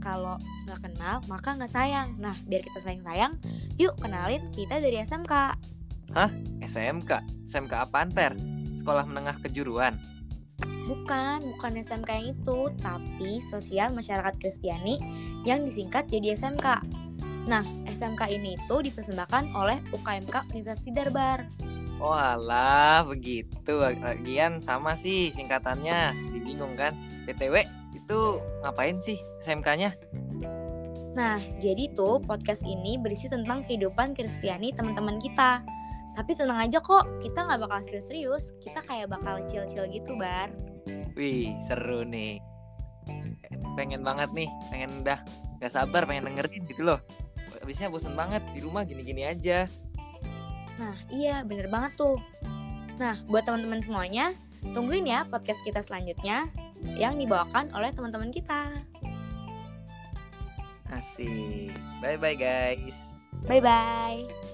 kalau nggak kenal maka nggak sayang. Nah, biar kita sayang-sayang, yuk kenalin kita dari SMK. SMK, SMK apaan ter? Sekolah Menengah Kejuruan. Bukan, bukan SMK yang itu, tapi Sosial Masyarakat Kristiani yang disingkat jadi SMK. Nah, SMK ini itu dipersembahkan oleh UKMK Universitas Darbar. Oh alah, begitu. Lagian sama sih singkatannya. Dibingung kan? PTW, itu ngapain sih SMK-nya? Nah, jadi tuh podcast ini berisi tentang kehidupan Kristiani teman-teman kita. Tapi tenang aja kok, kita nggak bakal serius-serius. Kita kayak bakal chill-chill gitu, Bar. Wih, seru nih. Pengen banget nih, pengen dah gak sabar pengen dengerin gitu loh. Habisnya bosan banget di rumah gini-gini aja. Nah, iya bener banget tuh. Nah, buat teman-teman semuanya, tungguin ya podcast kita selanjutnya yang dibawakan oleh teman-teman kita. Asik. Bye-bye guys. Bye-bye.